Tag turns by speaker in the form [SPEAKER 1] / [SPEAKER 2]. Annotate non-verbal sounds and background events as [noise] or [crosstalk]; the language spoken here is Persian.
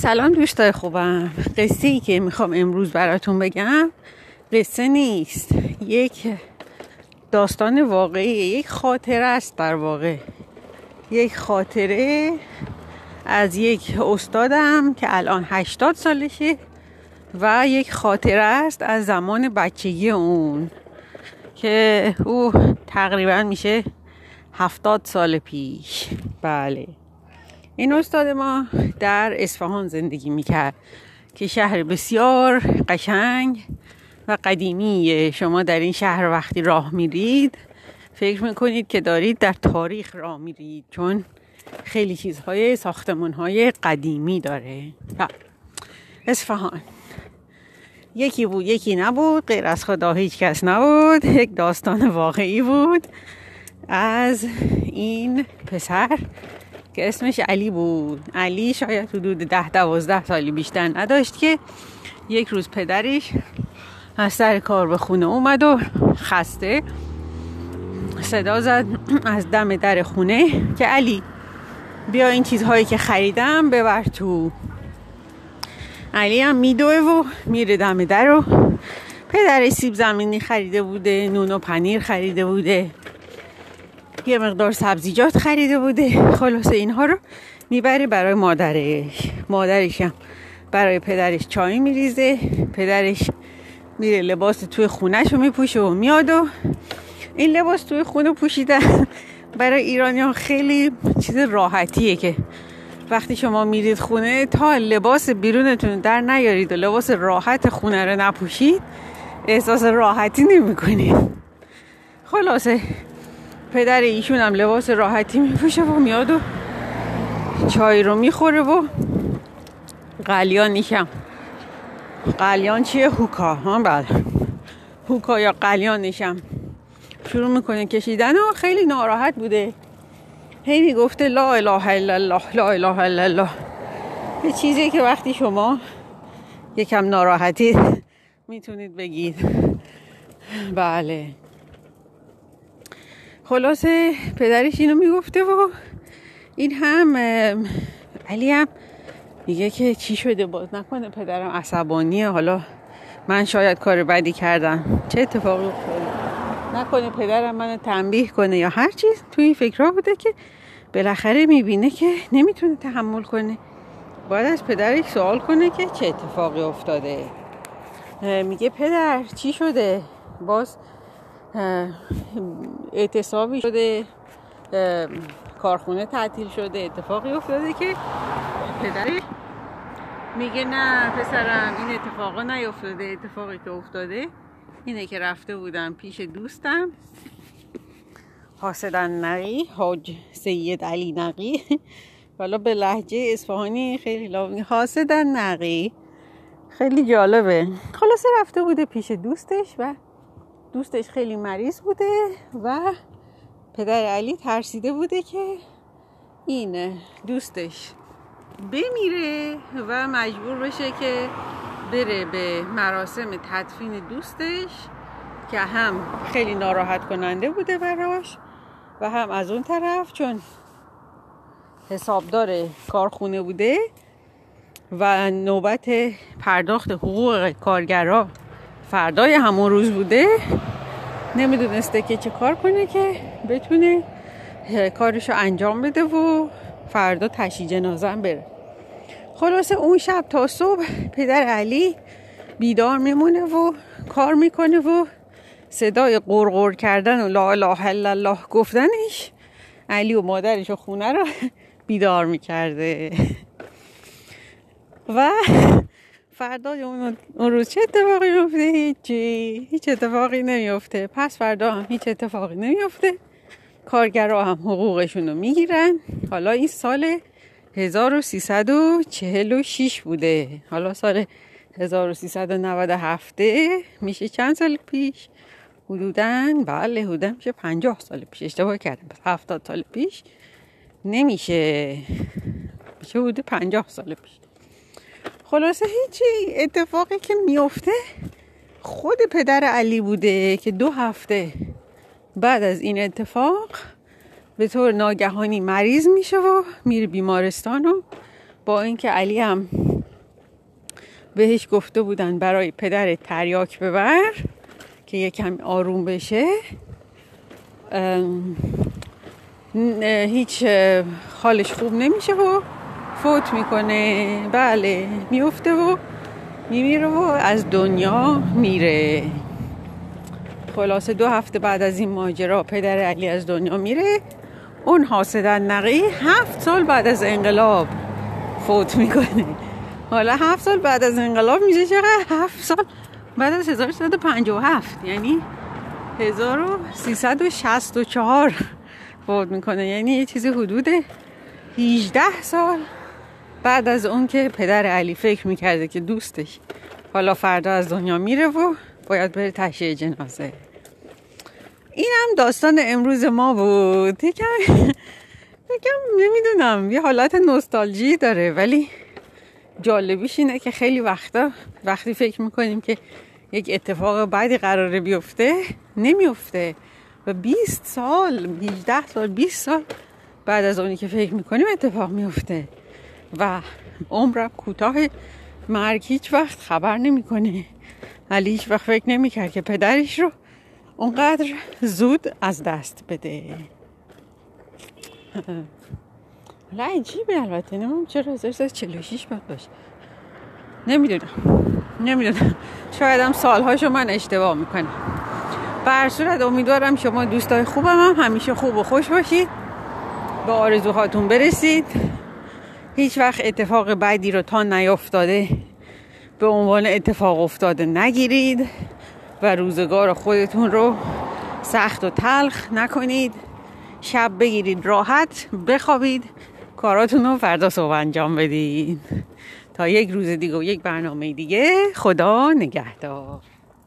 [SPEAKER 1] سلام دوستای خوبم. قصه ای که می‌خوام امروز براتون بگم قصه نیست. یک داستان واقعی یک خاطره است در واقع. یک خاطره از یک استادم که الان 80 سالشه و یک خاطره است از زمان بچگی اون که او تقریبا میشه هفتاد سال پیش. بله. این استاد ما در اصفهان زندگی می‌کرد که شهر بسیار قشنگ و قدیمیه شما در این شهر وقتی راه میرید فکر می‌کنید که دارید در تاریخ راه میرید چون خیلی چیزهای ساختمون های قدیمی داره. اصفهان. یکی بود یکی نبود غیر از خدا هیچ کس نبود. یک داستان واقعی بود از این پسر. که اسمش علی بود. علی شاید حدود ده دوازده سالی بیشتر نداشت که یک روز پدرش از سر کار به خونه اومد و خسته صدا زد از دم در خونه که علی بیا این چیزهایی که خریدم ببر تو. علی هم میدوه و میره دم در رو پدر سیب زمینی خریده بوده نون و پنیر خریده بوده. یه مقدار سبزیجات خریده بوده. خلاصه اینها رو می‌بره برای مادرش. مادرش هم برای پدرش چای میریزه. پدرش میره لباس توی خونهش رو میپوشه و میاد و این لباس توی خونه پوشیدن برای ایرانی ها خیلی چیز راحتیه که وقتی شما میرید خونه تا لباس بیرونتون در نیارید و لباس راحت خونه رو نپوشید احساس راحتی نمی کنید خلاصه پدر ایشون هم لباس راحتی میپوشه و میاد و چای رو می‌خوره و قلیان نیشم قلیان چیه؟ هوکا. ها بله. هوکا یا قلیان نیشم شروع می‌کنه کشیدن و خیلی ناراحت بوده. هی می‌گفته لا اله الا الله لا اله الا الله. یه چیزی که وقتی شما یکم ناراحتی می‌تونید بگید. بله. خلاصه پدرش اینو می‌گفته و این هم علی هم میگه که چی شده؟ باز نکنه پدرم عصبانیه. حالا من شاید کار بدی کردم. چه اتفاقی افتاده؟ نکنه پدرم منو تنبیه کنه یا هر چیز. توی این فکرها بوده که بالاخره می‌بینه که نمی‌تونه تحمل کنه. باید از پدرش سوال کنه که چه اتفاقی افتاده. میگه پدر چی شده؟ باز اعتصابی شده کارخونه تعطیل شده اتفاقی افتاده که پدرش میگه نه پسرم این اتفاقا نیفتاده اتفاقی که افتاده اینه که رفته بودم پیش دوستم حاسدن نقی حاج سید علی نقی. حالا به لحجه اصفهانی خیلی لابنی حاسدن نقی خیلی جالبه. خلاصه رفته بوده پیش دوستش و دوستش خیلی مریض بوده و پدر علی ترسیده بوده که این دوستش بمیره و مجبور بشه که بره به مراسم تدفین دوستش که هم خیلی ناراحت کننده بوده براش و هم از اون طرف چون حسابدار کارخونه بوده و نوبت پرداخت حقوق کارگرا فردای همون روز بوده. نمی‌دونسته که چه کار کنه که بتونه کارشو انجام بده و فردا تشی جنازم بره. خلاصه اون شب تا صبح پدر علی بیدار میمونه و کار می‌کنه و صدای قرقر کردن و لا اله الا الله گفتنش علی و مادرش و خونه رو [laughs] بیدار می‌کرده. و فردا اون روز چه اتفاقی میفته؟ هیچی. هیچ اتفاقی نمیفته. پس فردا هم هیچ اتفاقی نمیفته. کارگرها هم حقوقشون رو می‌گیرن. حالا این سال 1346 بوده. حالا سال 1397 میشه چند سال پیش؟ حدودا بله حدودا میشه 50 سال پیش. اشتباه کردم. 70 سال پیش نمیشه. میشه حدود 50 سال پیش. خلاصه هیچی اتفاقی که میفته خود پدر علی بوده که دو هفته بعد از این اتفاق به طور ناگهانی مریض میشه و میره بیمارستان و با اینکه علی هم بهش گفته بودن برای پدر تریاک ببر که یکم آروم بشه هیچ حالش خوب نمیشه و فوت می‌کنه. بله میفته و میمیره و از دنیا میره. خلاصه دو هفته بعد از این ماجرا پدر علی از دنیا میره. اون حاسدن نقی هفت سال بعد از انقلاب فوت می‌کنه. حالا هفت سال بعد از انقلاب میشه چقدر؟ هفت سال بعد از 1357 یعنی 1364 فوت می‌کنه. یعنی یه چیزی حدود 18 سال بعد از اون که پدر علی فکر می‌کرده که دوستش حالا فردا از دنیا میره و باید بره تشییع جنازه. این هم داستان امروز ما بود. یکم یکم نمی‌دونم یه حالت نوستالژی داره ولی جالبیش اینه که خیلی وقتا وقتی فکر می‌کنیم که یک اتفاق بعدی قراره بیفته نمیفته و 20 سال 18 سال 20 سال بعد از اونی که فکر می‌کنیم اتفاق میفته و عمرم کوتاه مرگ هیچ وقت خبر نمی‌کنه علی هیچ وقت فکر نمی‌کرد که پدرش رو اونقدر زود از دست بده. حالا عجیبه البته. نمیم چرا 1346 باید باشه. نمی‌دونم. نمی‌دونم. شاید هم سالهاشو من اشتباه می‌کنم. بر صورت امیدوارم شما دوستای خوبم هم همیشه خوب و خوش باشید. به آرزوهاتون برسید. هیچ وقت اتفاق بعدی رو تا نیافتاده به عنوان اتفاق افتاده نگیرید و روزگار خودتون رو سخت و تلخ نکنید. شب بگیرید راحت بخوابید. کاراتون رو فردا صبح انجام بدید تا یک روز دیگه و یک برنامه دیگه خدا نگهدار.